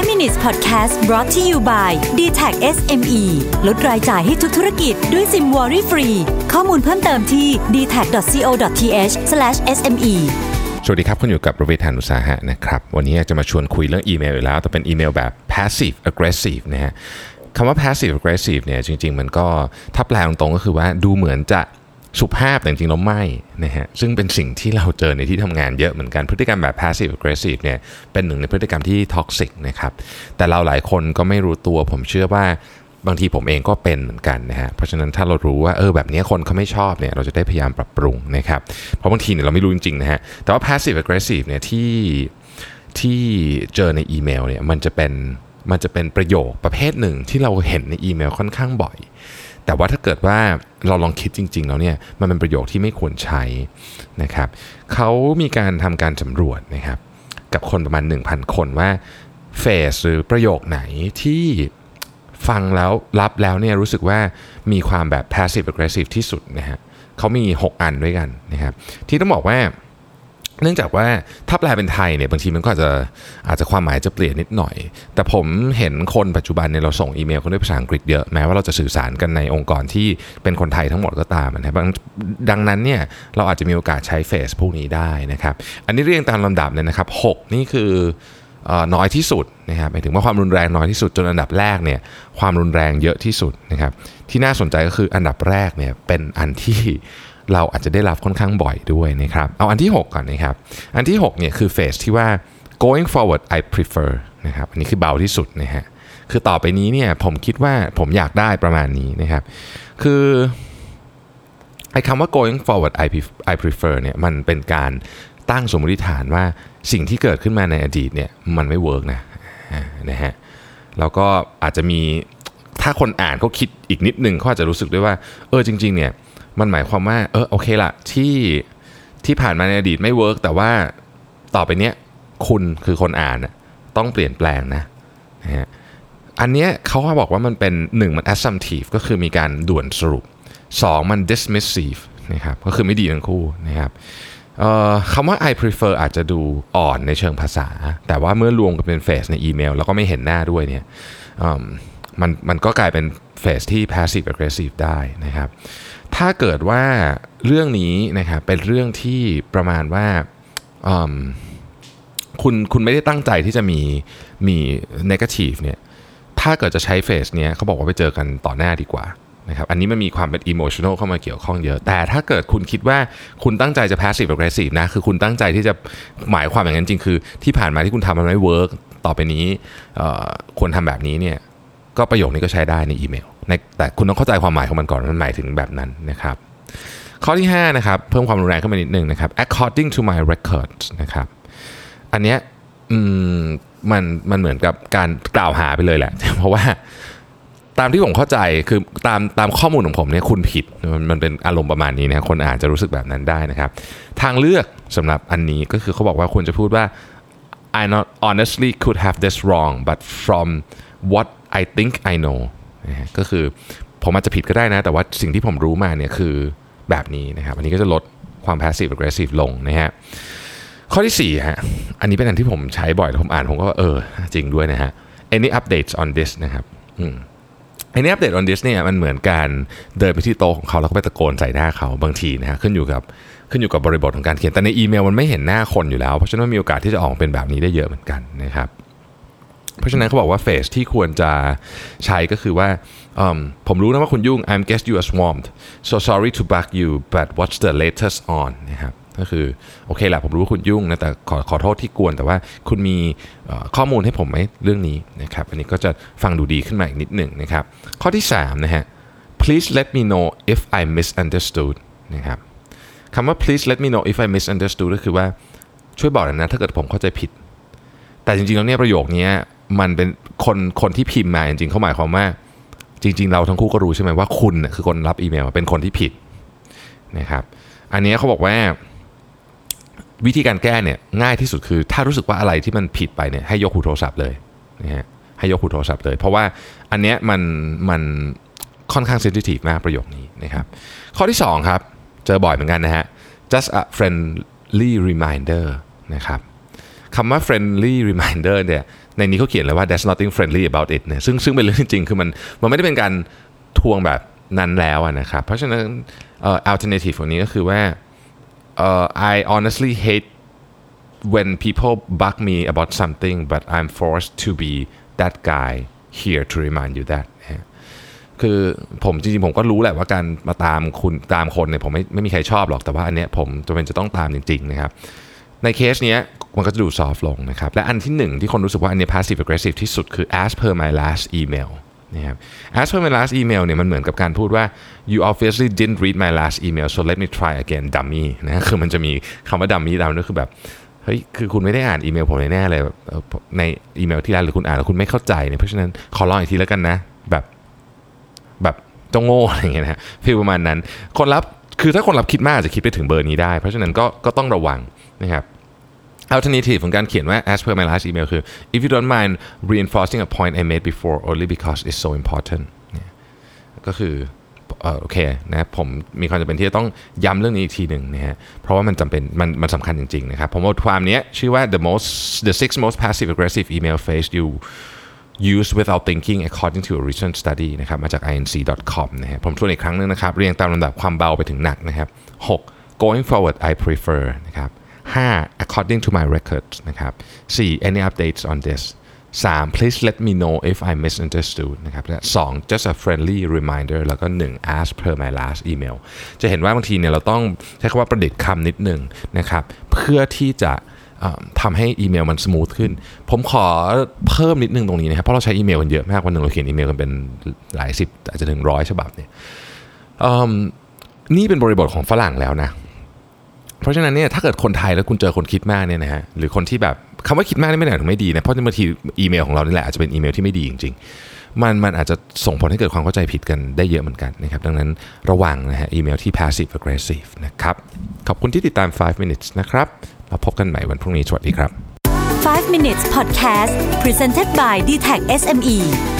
5 minutes podcast brought to you by d t a c SME ลดรายจ่ายให้ทุกธุรกิจด้วยซิมวอรี่ฟรี ข้อมูลเพิ่มเติมที่ d t a c c o t h s m e สวัสดีครับ คุณอยู่กับประเวทานุสาหะนะครับ วันนี้อยากจะมาชวนคุยเรื่องอีเมลอีกแล้ว แต่เป็นอีเมลแบบ passive aggressive นะฮะคำว่า passive aggressive เนี่ยจริง ๆ มันก็ถ้าแปลตรงๆก็คือว่าดูเหมือนจะ สุภาพแต่จริงๆแล้วไม่นะฮะซึ่งเป็นสิ่งที่เราเจอในที่ทำงานเยอะเหมือนกันพฤติกรรมแบบ passive aggressive เนี่ยเป็นหนึ่งในพฤติกรรมที่ toxic นะครับแต่เราหลายคนก็ไม่รู้ตัว ผมเชื่อว่าบางทีผมเองก็เป็นเหมือนกันนะฮะเพราะฉะนั้นถ้าเรารู้ว่าเออแบบนี้คนเขาไม่ชอบเนี่ยเราจะได้พยายามปรับปรุงนะครับเพราะบางทีเนี่ยเราไม่รู้จริงๆนะฮะแต่ว่า passive aggressive เนี่ยที่ที่เจอในอีเมลเนี่ยมันจะเป็นมันจะเป็นประโยคประเภทหนึ่งที่เราเห็นในอีเมลค่อนข้างบ่อย แต่ว่าถ้าเกิดว่าเราลองคิดจริง ๆ แล้วเนี่ยมันเป็นประโยคที่ไม่ควรใช้นะครับเขามีการทำการสำรวจนะครับกับคนประมาณ 1,000 คนว่าเฟสหรือประโยคไหนที่ฟังแล้วรับแล้วเนี่ยรู้สึกว่ามีความแบบ passive aggressive ที่สุดนะฮะเขามี 6 อันด้วยกันนะครับที่ต้องบอกว่า เนื่องจากว่าถ้าแปลเป็นไทยเนี่ยบางทีมันก็อาจจะอาจจะความหมายจะเปลี่ยนนิดหน่อย แต่ผมเห็นคนปัจจุบันเนี่ยเราส่งอีเมลกันด้วยภาษาอังกฤษเยอะแม้ว่าเราจะสื่อสารกันในองค์กรที่เป็นคนไทยทั้งหมดก็ตามนะครับดังนั้นเนี่ยเราอาจจะมีโอกาสใช้เฟซพวกนี้ได้นะครับ อันนี้เรียงตามลำดับเลยนะครับ 6 นี่คือน้อยที่สุดนะครับหมายถึงว่าความรุนแรงน้อยที่สุดจนอันดับแรกเนี่ยความรุนแรงเยอะที่สุดนะครับที่น่าสนใจก็คืออันดับแรกเนี่ยเป็นอันที่ เราอาจจะได้รับค่อนข้างบ่อยด้วยนะครับ เอาอันที่ 6 ก่อนนะครับ อันที่ 6เนี่ยคือเฟสที่ว่า going forward I prefer นะครับ อันนี้คือเบาที่สุดนะฮะ คือต่อไปนี้เนี่ยผมคิดว่าผมอยากได้ประมาณนี้นะครับ คือไอ้คำว่า going forward I prefer เนี่ยมันเป็นการตั้งสมมติฐานว่าสิ่งที่เกิดขึ้นมาในอดีตเนี่ยมันไม่ work นะนะฮะ แล้วก็อาจจะมีถ้าคนอ่านเขาคิดอีกนิดนึงเขาอาจจะรู้สึกด้วยว่า เออจริงๆเนี่ย มันหมายความว่า เออโอเคละที่ที่ผ่านมาในอดีตไม่ work แต่ว่าต่อไปเนี้ยคุณคือคนอ่านต้องเปลี่ยนแปลงนะนะฮะอันเนี้ยเขาบอกว่ามันเป็น 1 มัน assumptive ก็คือมีการด่วนสรุป 2 มัน dismissive นะครับก็คือไม่ดีทั้งคู่นะครับคำว่า I prefer อาจจะดูอ่อนในเชิงภาษา แต่ว่าเมื่อรวมกันเป็นเฟสในอีเมล แล้วก็ไม่เห็นหน้าด้วยเนี่ยมันมันก็กลายเป็นเฟสที่ passive aggressive ได้นะครับ ถ้าเกิดว่าเรื่องนี้นะครับเป็นเรื่องที่ประมาณว่าคุณคุณไม่ได้ตั้งใจที่จะมีมี negative เนี่ยถ้าเกิดจะใช้เฟสเนี้ยเขาบอกว่าไปเจอกันต่อหน้าดีกว่านะครับอันนี้มันมีความเป็น emotional เข้ามาเกี่ยวข้องเยอะ แต่ถ้าเกิดคุณคิดว่าคุณตั้งใจจะ passive aggressive นะ คือคุณตั้งใจที่จะหมายความอย่างนั้นจริงคือ ที่ผ่านมาที่คุณทำมันไม่ work ต่อไปนี้ควรทำแบบนี้เนี่ย ก็ประโยคนี้ก็ใช้ได้ในอีเมลแต่คุณต้องเข้าใจความหมายของมันก่อนมันหมายถึงแบบนั้นนะครับ ข้อที่5นะครับเพิ่มความรุนแรงขึ้นมานิดนึงนะครับ according to my records นะครับอันเนี้ยมันมันเหมือนกับการกล่าวหาไปเลยแหละ เพราะว่าตามที่ผมเข้าใจคือตามตามข้อมูลของผมเนี่ยคุณผิดมันมันเป็นอารมณ์ประมาณนี้นะคนอาจจะรู้สึกแบบนั้นได้นะครับ ทางเลือกสำหรับอันนี้ก็คือเขาบอกว่าควรจะพูดว่า I not honestly could have this wrong but from what I think I know ก็คือผมอาจจะผิดก็ได้นะ แต่ว่าสิ่งที่ผมรู้มาเนี่ยคือแบบนี้นะครับ อันนี้ก็จะลดความ passive aggressive ลงนะฮะข้อที่4ฮะอันนี้เป็นอันที่ผมใช้บ่อยผมอ่านผมก็เออ จริงด้วยนะฮะ any updates on this นะครับอืม any update on this เนี่ยมันเหมือนการเดินไปที่โต๊ะของเขาแล้วก็ไปตะโกนใส่หน้าเขาบางทีนะฮะขึ้นอยู่กับขึ้นอยู่กับบริบทของการเขียนแต่ในอีเมลมันไม่เห็นหน้าคนอยู่แล้ว เพราะฉะนั้นมีโอกาสที่จะออกเป็นแบบนี้ได้เยอะเหมือนกันนะครับ เพราะฉะนั้นเขาบอกว่าเฟสที่ควรจะใช้ก็คือว่าผมรู้นะว่าคุณยุ่ง I'm guess you are swamped so sorry to bug you but what's the latest on นะครับก็คือโอเคแหละผมรู้ว่าคุณยุ่งนะแต่ขอขอโทษที่กวน แต่ว่าคุณมีข้อมูลให้ผมไหมเรื่องนี้นะครับอันนี้ก็จะฟังดูดีขึ้นมาอีกนิดหนึ่งนะครับ ข้อที่ 3 นะฮะ please let me know if I misunderstood นะครับคำว่า please let me know if I misunderstood ก็คือว่าช่วยบอกหน่อยนะถ้าเกิดผมเข้าใจผิด แต่จริงๆแล้วเนี่ยประโยคนี้ มันเป็นคนคนที่พิมพ์มาจริงๆเขาหมายความว่า จริง ๆ เราทั้งคู่ก็รู้ใช่ไหมว่าคุณคือคนรับอีเมลเป็นคนที่ผิดนะครับ อันนี้เขาบอกว่า วิธีการแก้เนี่ยง่ายที่สุดคือ ถ้ารู้สึกว่าอะไรที่มันผิดไปเนี่ยให้ยกหูโทรศัพท์เลยนะฮะให้ยกหูโทรศัพท์เลย เพราะว่าอันเนี้ยมันมันค่อนข้างเซนซิทีฟมากประโยคนี้นะครับ ข้อที่ 2 ครับ เจอบ่อยเหมือนกันนะฮะ just a friendly reminder นะครับคำว่า friendly reminder เนี่ยในนี้เขาเขียนเลยว่า there's nothing friendly about it เนี่ยซึ่งซึ่งเป็นเรื่องจริงคือมันมันไม่ได้เป็นการทวงแบบนั้นแล้วนะครับ เพราะฉะนั้นเอ่อ alternative ของนี้ก็คือว่าเอ่อ I honestly hate when people bug me about something but I'm forced to be that guy here to remind you that คือผมจริงๆผมก็รู้แหละว่าการมาตามคุณตามคนเนี่ยผมไม่ไม่มีใครชอบหรอกแต่ว่าอันเนี้ยผมจำเป็นจะต้องตามจริงๆนะครับในเคสเนี้ย มันก็จะดูซอฟลงนะครับ และอันที่หนึ่งที่คนรู้สึกว่าอันนี้ passive aggressive ที่สุดคือ as per my last email นะครับ as per my last email เนี่ยมันเหมือนกับการพูดว่า you obviously didn't read my last email so let me try again dummy นะคือมันจะมีคำว่า dummy ตามนั่นคือแบบเฮ้ยคือคุณไม่ได้อ่านอีเมลผมแน่เลยในอีเมลที่แล้วหรือคุณอ่านแล้วคุณไม่เข้าใจเนี่ยเพราะฉะนั้นขอลองอีกทีแล้วกันนะ แบบแบบเจ้าโง่อะไรเงี้ยนะฟีลประมาณนั้น คนรับคือถ้าคนรับคิดมากอาจจะคิดไปถึงเบอร์นี้ได้ เพราะฉะนั้นก็ก็ต้องระวังนะครับ alternative ของการเขียนว่า as per my last email คือ if you don't mind reinforcing a point I made before only because it's so important ก็คือโอเคนะผมมีความจำเป็นที่จะต้องย้ำเรื่องนี้อีกทีหนึ่งนะฮะเพราะว่ามันจำเป็นมันมันสำคัญจริง ๆ นะครับ ผมว่าความนี้ชื่อว่า the most the six most passive aggressive email phrase you use without thinking according to a recent study นะครับมาจาก inc.com นะฮะผมทวนอีกครั้งหนึงนะครับ เรียงตามลำดับความเบาไปถึงหนักนะครับ 6 going forward I prefer นะครับ 5 according to my records นะครับ 4 any updates on this 3 please let me know if I misunderstood นะครับและ2 just a friendly reminder แล้วก็ 1 as per my last email จะเห็นว่าบางทีเนี่ยเราต้องใช้คำว่าประดิษฐ์คำนิดหนึ่งนะครับ เพื่อที่จะทำให้อีเมลมัน smooth ขึ้น ผมขอเพิ่มนิดนึงตรงนี้นะครับ เพราะเราใช้อีเมลกันเยอะมากวันหนึ่งเราเขียนอีเมลกันเป็นหลายสิบอาจจะถึงร้อยฉบับเนี่ยนี่เป็นบริบทของฝรั่งแล้วนะ เพราะฉะนั้นเนี่ยถ้าเกิดคนไทยแล้วคุณเจอคนคิดมากเนี่ยนะฮะหรือคนที่แบบคำว่าคิดมากนี่ไม่ได้หมายถึงไม่ดีนะเพราะบางทีอีเมลของเรานี่แหละอาจจะเป็นอีเมลที่ไม่ดีจริง ๆ มันมันอาจจะส่งผลให้เกิดความเข้าใจผิดกันได้เยอะเหมือนกันนะครับดังนั้นระวังนะฮะอีเมลที่ passive aggressive นะครับขอบคุณที่ติดตาม 5 minutes นะครับมาพบกันใหม่วันพรุ่งนี้สวัสดีครับ 5 minutes podcast presented by d t e c h SME